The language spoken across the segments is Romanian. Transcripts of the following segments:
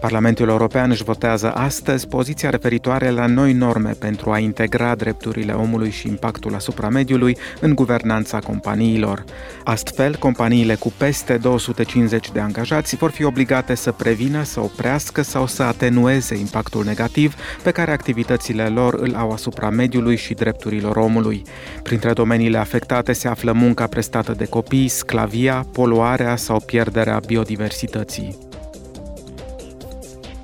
Parlamentul European își votează astăzi poziția referitoare la noi norme pentru a integra drepturile omului și impactul asupra mediului în guvernanța companiilor. Astfel, companiile cu peste 250 de angajați vor fi obligate să prevină, să oprească sau să atenueze impactul negativ pe care activitățile lor îl au asupra mediului și drepturilor omului. Printre domeniile afectate se află munca prestată de copii, sclavia, poluarea sau pierderea biodiversității.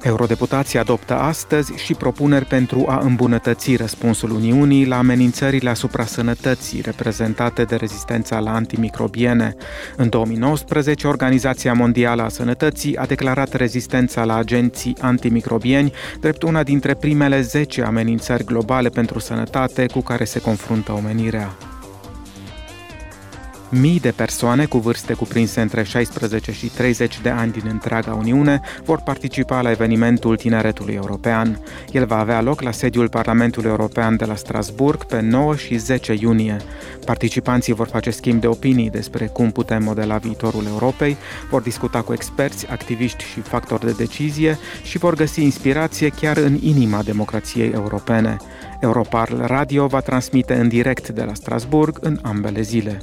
Eurodeputații adoptă astăzi și propuneri pentru a îmbunătăți răspunsul Uniunii la amenințările asupra sănătății reprezentate de rezistența la antimicrobiene. În 2019, Organizația Mondială a Sănătății a declarat rezistența la agenții antimicrobieni drept una dintre primele 10 amenințări globale pentru sănătate cu care se confruntă omenirea. Mii de persoane cu vârste cuprinse între 16 și 30 de ani din întreaga Uniune vor participa la evenimentul Tineretului European. El va avea loc la sediul Parlamentului European de la Strasburg pe 9 și 10 iunie. Participanții vor face schimb de opinii despre cum putem modela viitorul Europei, vor discuta cu experți, activiști și factori de decizie și vor găsi inspirație chiar în inima democrației europene. Europarl Radio va transmite în direct de la Strasburg în ambele zile.